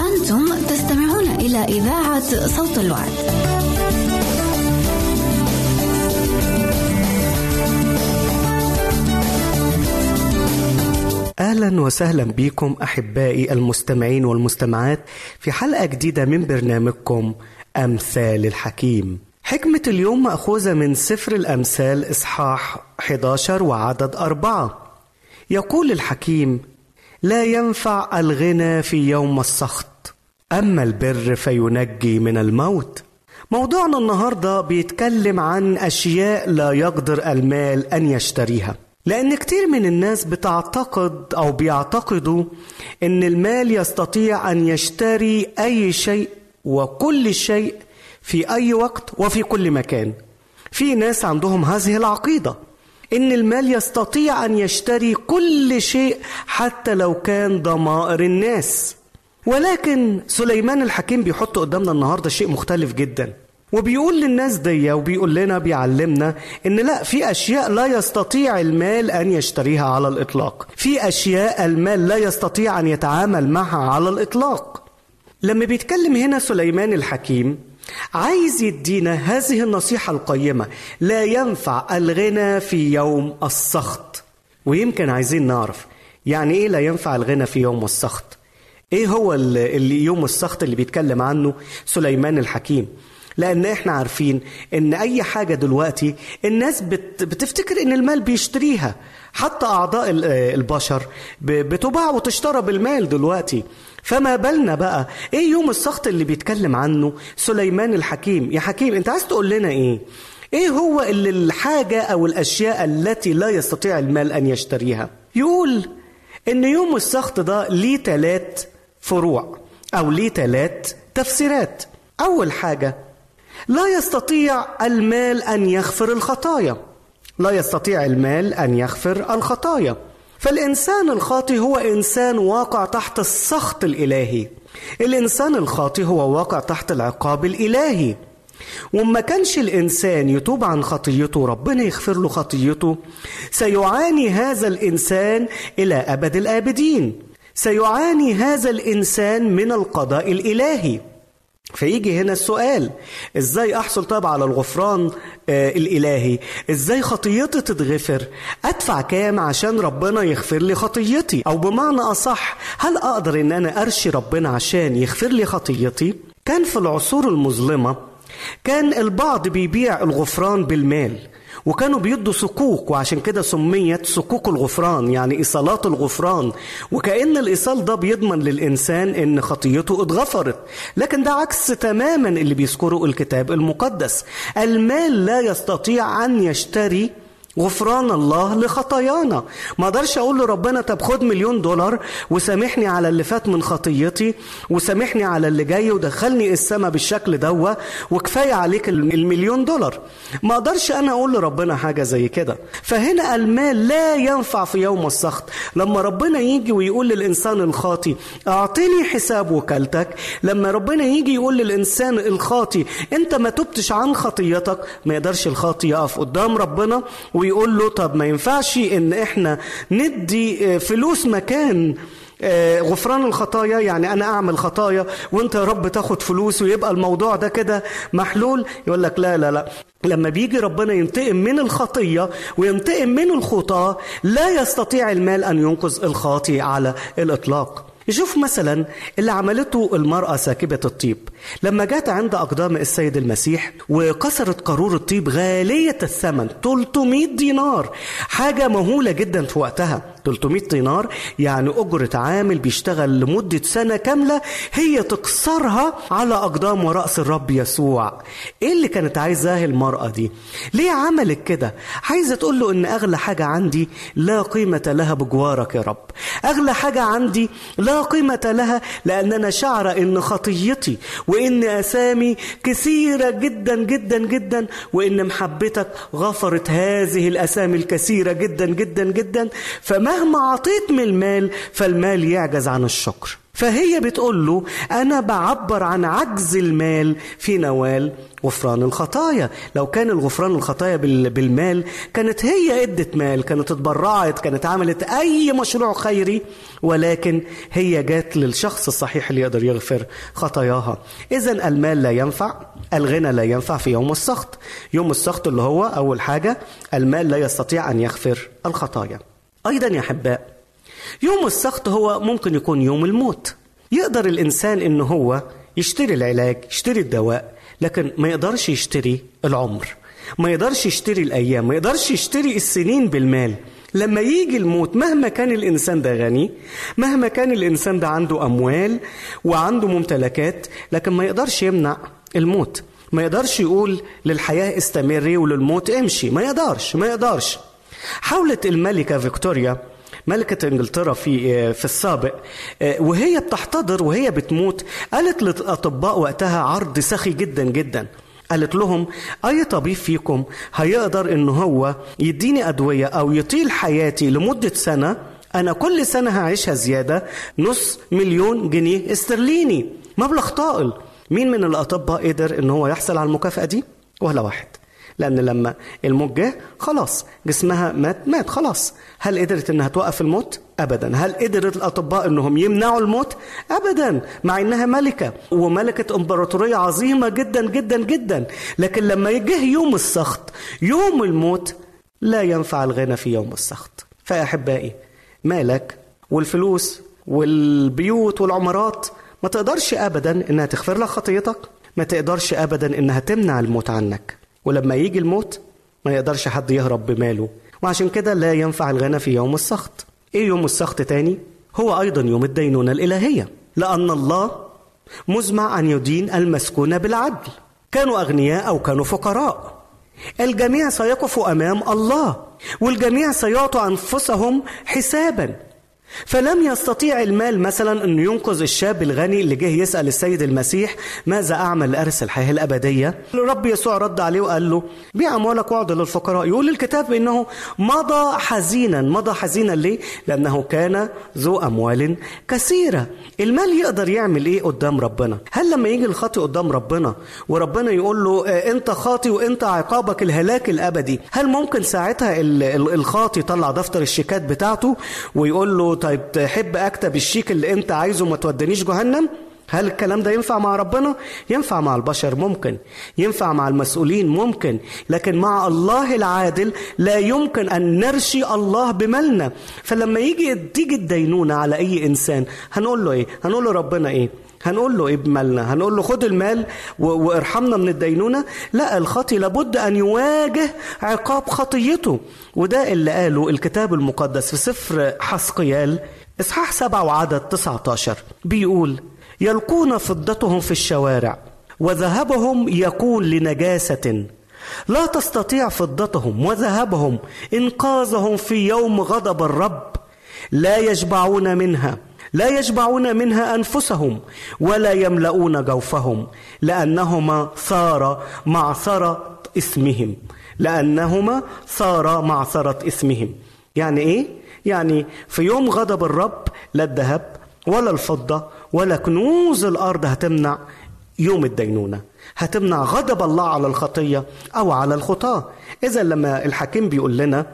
أنتم تستمعون إلى إذاعة صوت الوعد. أهلا وسهلا بكم أحبائي المستمعين والمستمعات في حلقة جديدة من برنامجكم أمثال الحكيم. حكمة اليوم مأخوذة من سفر الأمثال إصحاح 11 وعدد أربعة. يقول الحكيم لا ينفع الغنى في يوم السخط أما البر فينجي من الموت. موضوعنا النهارده بيتكلم عن أشياء لا يقدر المال أن يشتريها. لأن كتير من الناس بتعتقد أو بيعتقدوا إن المال يستطيع أن يشتري أي شيء وكل شيء في أي وقت وفي كل مكان. في ناس عندهم هذه العقيدة إن المال يستطيع أن يشتري كل شيء حتى لو كان ضمائر الناس. ولكن سليمان الحكيم بيحط قدامنا النهارده شيء مختلف جدا. وبيقول للناس دي وبيقول لنا بيعلمنا إن لا في أشياء لا يستطيع المال أن يشتريها على الإطلاق. في أشياء المال لا يستطيع أن يتعامل معها على الإطلاق. لما بيتكلم هنا سليمان الحكيم عايز يدينا هذه النصيحة القيمة لا ينفع الغنى في يوم السخط. ويمكن عايزين نعرف يعني إيه لا ينفع الغنى في يوم السخط؟ إيه هو اللي يوم السخط اللي بيتكلم عنه سليمان الحكيم؟ لأن إحنا عارفين ان اي حاجة دلوقتي الناس بت بتفتكر ان المال بيشتريها. حتى اعضاء البشر بتباع وتشترى بالمال دلوقتي. فما بالنا بقى إيه يوم السخط اللي بيتكلم عنه سليمان الحكيم؟ يا حكيم انت عايز تقول لنا إيه؟ إيه هو اللي الحاجة أو الاشياء التي لا يستطيع المال ان يشتريها؟ يقول ان يوم السخط ده ليه ثلاث فروع أو ليه ثلاث تفسيرات. اول حاجة لا يستطيع المال أن يغفر الخطايا. لا يستطيع المال أن يغفر الخطايا. فالإنسان الخاطي هو إنسان واقع تحت السخط الإلهي. الإنسان الخاطي هو واقع تحت العقاب الإلهي. وما كانش الإنسان يتوب عن خطيته ربنا يغفر له خطيته سيعاني هذا الإنسان إلى أبد الآبدين. سيعاني هذا الإنسان من القضاء الإلهي. فيجي هنا السؤال إزاي أحصل طب على الغفران آه الإلهي؟ إزاي خطيتي تتغفر؟ أدفع كام عشان ربنا يغفر لي خطيتي؟ أو بمعنى أصح هل أقدر إن أنا أرشي ربنا عشان يغفر لي خطيتي؟ كان في العصور المظلمة كان البعض بيبيع الغفران بالمال وكانوا بيدوا صكوك وعشان كده سميت صكوك الغفران يعني إيصالات الغفران. وكأن الإيصال ده بيضمن للإنسان إن خطيته اتغفرت. لكن ده عكس تماما اللي بيذكره الكتاب المقدس. المال لا يستطيع أن يشتري غفران الله لخطايانا. ما أقدرش أقول لربنا طب خد مليون دولار وسامحني على اللي فات من خطيتي وسامحني على اللي جاي ودخلني السما بالشكل دوا وكفاية عليك المليون دولار. ما أقدرش أنا أقول لربنا حاجة زي كده. فهنا المال لا ينفع في يوم السخط لما ربنا يجي ويقول للإنسان الخاطي اعطيني حساب وكالتك. لما ربنا يجي يقول للإنسان الخاطي أنت ما تبتش عن خطيتك. ما يقدرش الخاطي يقف قدام ربنا ويقول له طب ما ينفعش إن إحنا ندي فلوس مكان غفران الخطايا يعني أنا أعمل خطايا وأنت يا رب تاخد فلوس ويبقى الموضوع ده كده محلول؟ يقول لك لا لا لا. لما بيجي ربنا ينتقم من الخطية وينتقم من الخطاة لا يستطيع المال أن ينقذ الخاطي على الإطلاق. يشوف مثلا اللي عملته المرأة ساكبة الطيب. لما جات عند أقدام السيد المسيح وكسرت قارور الطيب غالية الثمن 300 دينار. حاجة مهولة جدا في وقتها. 300 دينار يعني أجرة عامل بيشتغل لمدة سنة كاملة هي تكسرها على أقدام ورأس الرب يسوع. إيه اللي كانت عايزاه المرأة دي؟ ليه عملت كده؟ عايزة تقول له إن أغلى حاجة عندي لا قيمة لها بجوارك يا رب. أغلى حاجة عندي لا قيمة لها لأن أنا شعر إن خطيتي وإن أسامي كثيرة جدا جدا جدا وإن محبتك غفرت هذه الأسامي الكثيرة جدا جدا جدا. فمهما أعطيت من المال فالمال يعجز عن الشكر. فهي بتقول له أنا بعبر عن عجز المال في نوال غفران الخطايا. لو كان الغفران الخطايا بالمال كانت هي إدت مال كانت اتبرعت كانت عملت أي مشروع خيري ولكن هي جات للشخص الصحيح اللي يقدر يغفر خطاياها. اذا المال لا ينفع الغنى لا ينفع في يوم السخط. يوم السخط اللي هو أول حاجة المال لا يستطيع أن يغفر الخطايا. أيضا يا أحباء يوم السخط هو ممكن يكون يوم الموت. يقدر الإنسان ان هو يشتري العلاج يشتري الدواء لكن ما يقدرش يشتري العمر ما يقدرش يشتري الأيام ما يقدرش يشتري السنين بالمال. لما يجي الموت مهما كان الإنسان ده غني مهما كان الإنسان ده عنده أموال وعنده ممتلكات لكن ما يقدرش يمنع الموت. ما يقدرش يقول للحياة استمري وللموت امشي. ما يقدرش ما يقدرش. حاولت الملكة فيكتوريا ملكة إنجلترا في في السابق وهي بتحتضر وهي بتموت قالت للأطباء وقتها عرض سخي جدا جدا. قالت لهم أي طبيب فيكم هيقدر إن هو يديني أدوية أو يطيل حياتي لمدة سنة؟ أنا كل سنة هعيشها زيادة نص مليون جنيه استرليني. مبلغ طائل. مين من الأطباء قدر إن هو يحصل على المكافأة دي؟ ولا واحد. لأن لما الموت جه خلاص جسمها مات مات خلاص. هل قدرت إنها توقف الموت؟ أبدا. هل قدرت الأطباء إنهم يمنعوا الموت؟ أبدا. مع إنها ملكة وملكة إمبراطورية عظيمة جدا جدا جدا. لكن لما يجه يوم السخط يوم الموت لا ينفع الغنى في يوم السخط. فيا أحبائي مالك والفلوس والبيوت والعمارات ما تقدرش أبدا إنها تغفر لك خطيتك ما تقدرش أبدا إنها تمنع الموت عنك. ولما يجي الموت ما يقدرش حد يهرب بماله. وعشان كده لا ينفع الغنى في يوم السخط. إيه يوم السخط تاني؟ هو أيضا يوم الدينونة الإلهية. لأن الله مزمع أن يدين المسكون بالعدل. كانوا أغنياء أو كانوا فقراء. الجميع سيقف أمام الله. والجميع سيعطوا أنفسهم حسابا. فلم يستطيع المال مثلا أن ينقذ الشاب الغني اللي جه يسأل السيد المسيح ماذا أعمل لأرث الحياة الأبدية؟ الرب يسوع رد عليه وقال له بيع أموالك واعد للفقراء. يقول الكتاب إنه مضى حزينا مضى حزينا ليه؟ لأنه كان ذو أموال كثيرة. المال يقدر يعمل إيه قدام ربنا؟ هل لما يجي الخاطي قدام ربنا وربنا يقول له أنت خاطي وأنت عقابك الهلاك الأبدي هل ممكن ساعتها الخاطي يطلع دفتر الشيكات بتاعته ويقول له طيب تحب اكتب الشيك اللي انت عايزه ما تودنيش جهنم هل الكلام ده ينفع مع ربنا؟ ينفع مع البشر ممكن ينفع مع المسؤولين ممكن لكن مع الله العادل لا يمكن أن نرشي الله بمالنا فلما يجي تيجي الدينونة على أي إنسان هنقول له إيه؟ هنقول له ربنا إيه؟ هنقول له إيه بمالنا هنقول له خد المال وارحمنا من الدينونة. لا الخطي لابد أن يواجه عقاب خطيته. وده اللي قاله الكتاب المقدس في سفر حسقيال إصحاح سبعة وعدد 19 بيقول يلقون فضتهم في الشوارع وذهبهم يكون لنجاسة لا تستطيع فضتهم وذهبهم إنقاذهم في يوم غضب الرب لا يشبعون منها لا يشبعون منها أنفسهم ولا يملؤون جوفهم لأنهما صار معصره اسمهم لأنهما صار معصره اسمهم. يعني إيه؟ يعني في يوم غضب الرب لا الذهب ولا الفضة ولا كنوز الأرض هتمنع يوم الدينونة هتمنع غضب الله على الخطية أو على الخطاة. إذا لما الحكيم بيقول لنا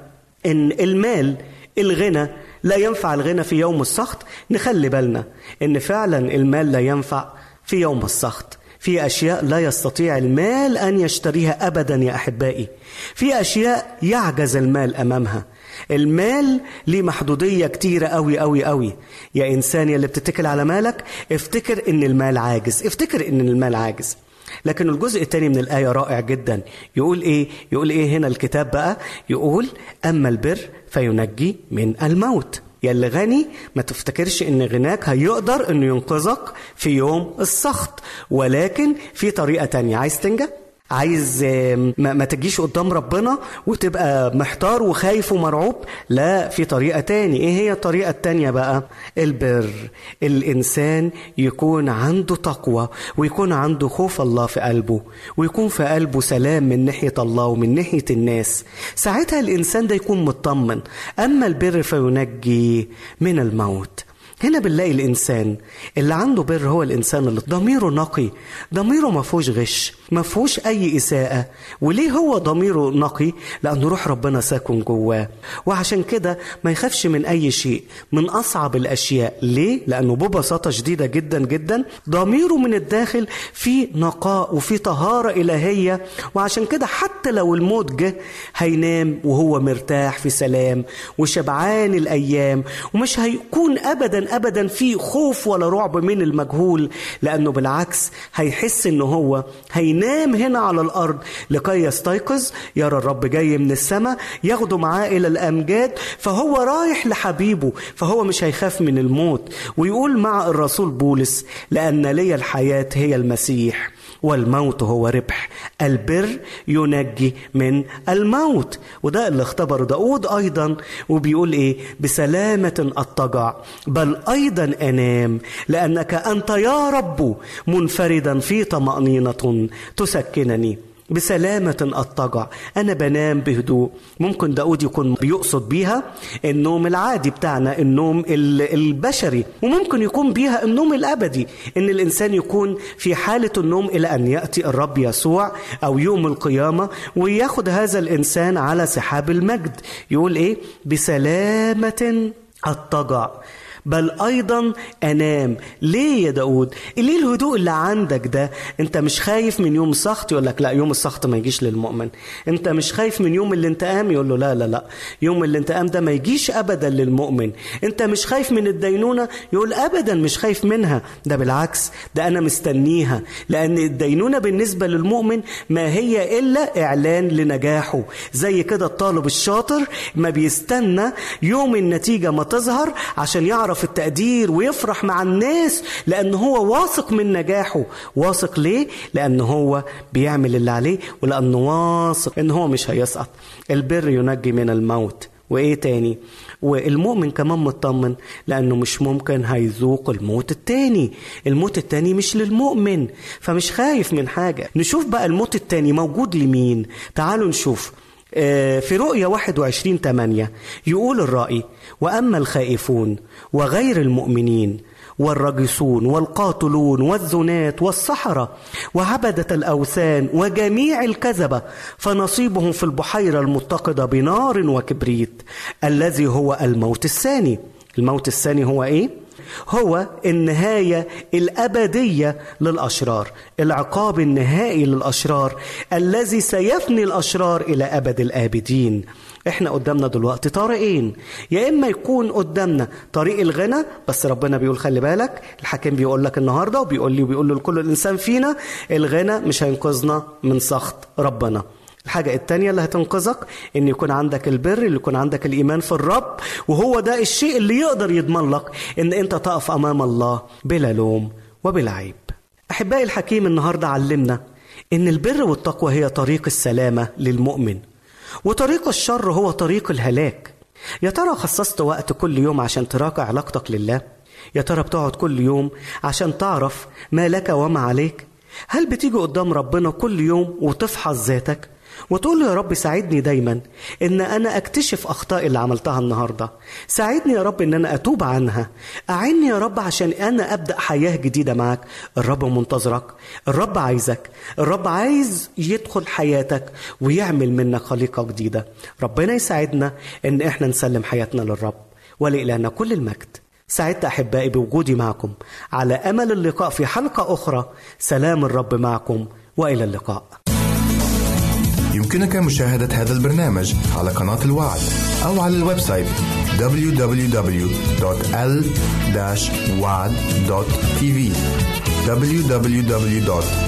إن المال الغنى لا ينفع الغنى في يوم السخط نخلي بالنا إن فعلا المال لا ينفع في يوم السخط. في أشياء لا يستطيع المال أن يشتريها ابدا يا أحبائي. في أشياء يعجز المال أمامها. المال ليه محدودية كتيرة قوي قوي قوي يا إنسان يا اللي بتتكل على مالك افتكر إن المال عاجز افتكر إن المال عاجز. لكن الجزء الثاني من الآية رائع جدا. يقول إيه؟ يقول إيه هنا الكتاب بقى؟ يقول أما البر فينجي من الموت. يا اللي غني ما تفتكرش إن غناك هيقدر إنه ينقذك في يوم السخط. ولكن في طريقة تانية. عايز تنجح عايز ما, ما تجيش قدام ربنا وتبقى محتار وخايف ومرعوب. لا في طريقة تاني. إيه هي الطريقة التانية بقى؟ البر الإنسان يكون عنده تقوى ويكون عنده خوف الله في قلبه ويكون في قلبه سلام من ناحية الله ومن ناحية الناس. ساعتها الإنسان ده يكون مطمن. أما البر فينجي من الموت. هنا بنلاقي الإنسان اللي عنده بر هو الإنسان اللي ضميره نقي ضميره ما فيهوش غش ما فيهوش أي إساءة وليه هو ضميره نقي؟ لأن روح ربنا ساكن جواه. وعشان كده ما يخافش من أي شيء من أصعب الأشياء. ليه؟ لأنه ببساطة شديدة جدا جدا ضميره من الداخل في نقاء وفي طهارة إلهية. وعشان كده حتى لو الموت جه هينام وهو مرتاح في سلام وشبعان الأيام ومش هيكون ابدا ابدا في خوف ولا رعب من المجهول لأنه بالعكس هيحس إن هو هينام هنا على الأرض. لكي يستيقظ يرى الرب جاي من السماء ياخده معاه إلى الأمجاد فهو رايح لحبيبه فهو مش هيخاف من الموت. ويقول مع الرسول بولس لأن لي الحياة هي المسيح. والموت هو ربح. البر ينجي من الموت. وده اللي اختبره داود أيضا وبيقول إيه؟ بسلامة أضطجع بل أيضا أنام لأنك أنت يا رب منفردا في طمأنينة تسكنني. بسلامة أضطجع أنا بنام بهدوء. ممكن داود يكون بيقصد بيها النوم العادي بتاعنا النوم ال- البشري. وممكن يكون بيها النوم الأبدي. إن الإنسان يكون في حالة النوم إلى أن يأتي الرب يسوع أو يوم القيامة وياخد هذا الإنسان على سحاب المجد. يقول إيه؟ بسلامة أضطجع بل أيضا أنام. ليه يا داود ليه الهدوء اللي عندك ده؟ أنت مش خايف من يوم السخط؟ يقول لك لا يوم السخط ما يجيش للمؤمن. أنت مش خايف من يوم الانتقام؟ يقول له لا لا لا. يوم الانتقام ده ما يجيش ابدا للمؤمن. أنت مش خايف من الدينونة؟ يقول ابدا مش خايف منها. ده بالعكس ده أنا مستنيها. لأن الدينونة بالنسبة للمؤمن ما هي إلا إعلان لنجاحه. زي كده الطالب الشاطر ما بيستنى يوم النتيجة ما تظهر عشان يعرف التقدير ويفرح مع الناس لأن هو واثق من نجاحه. واثق ليه؟ لأن هو بيعمل اللي عليه ولأنه واثق إن هو مش هيسقط. البر ينجي من الموت. وإيه تاني؟ والمؤمن كمان مطمن لأنه مش ممكن هيذوق الموت التاني. الموت التاني مش للمؤمن فمش خايف من حاجة. نشوف بقى الموت التاني موجود لمين؟ تعالوا نشوف. في رؤيا 21 8 يقول الرأي وأما الخائفون وغير المؤمنين والرجسون والقاتلون والزنات والسحرة وعبدة الأوثان وجميع الكذبة فنصيبهم في البحيرة المتقدة بنار وكبريت الذي هو الموت الثاني الموت الثاني هو إيه؟ هو النهاية الأبدية للأشرار العقاب النهائي للأشرار الذي سيفني الأشرار إلى أبد الآبدين. إحنا قدامنا دلوقتي طريقين يا إما يكون قدامنا طريق الغنى بس ربنا بيقول خلي بالك الحكيم بيقول لك النهارده وبيقول لي وبيقول لكل الانسان فينا الغنى مش هينقذنا من سخط ربنا. الحاجة التانية اللي هتنقذك إن يكون عندك البر اللي يكون عندك الإيمان في الرب وهو ده الشيء اللي يقدر يضمن لك إن أنت تقف أمام الله بلا لوم وبلا عيب. أحبائي الحكيم النهاردة علمنا إن البر والتقوى هي طريق السلامة للمؤمن وطريق الشر هو طريق الهلاك. يا ترى خصصت وقت كل يوم عشان تراقع علاقتك لله؟ يا ترى بتقعد كل يوم عشان تعرف ما لك وما عليك؟ هل بتيجي قدام ربنا كل يوم وتفحص ذاتك؟ وتقول له يا رب ساعدني دايما إن أنا أكتشف أخطائي اللي عملتها النهارده. ساعدني يا رب إن أنا أتوب عنها. اعني يا رب عشان أنا أبدأ حياة جديدة معاك. الرب منتظرك. الرب عايزك. الرب عايز يدخل حياتك ويعمل منك خليقة جديدة. ربنا يساعدنا إن إحنا نسلم حياتنا للرب ولإلهنا كل المجد. سعدت أحبائي بوجودي معكم. على أمل اللقاء في حلقة أخرى. سلام الرب معكم. وإلى اللقاء. يمكنك مشاهدة هذا البرنامج على قناة الوعد أو على ال website www.al-waad.tv www.al-waad.tv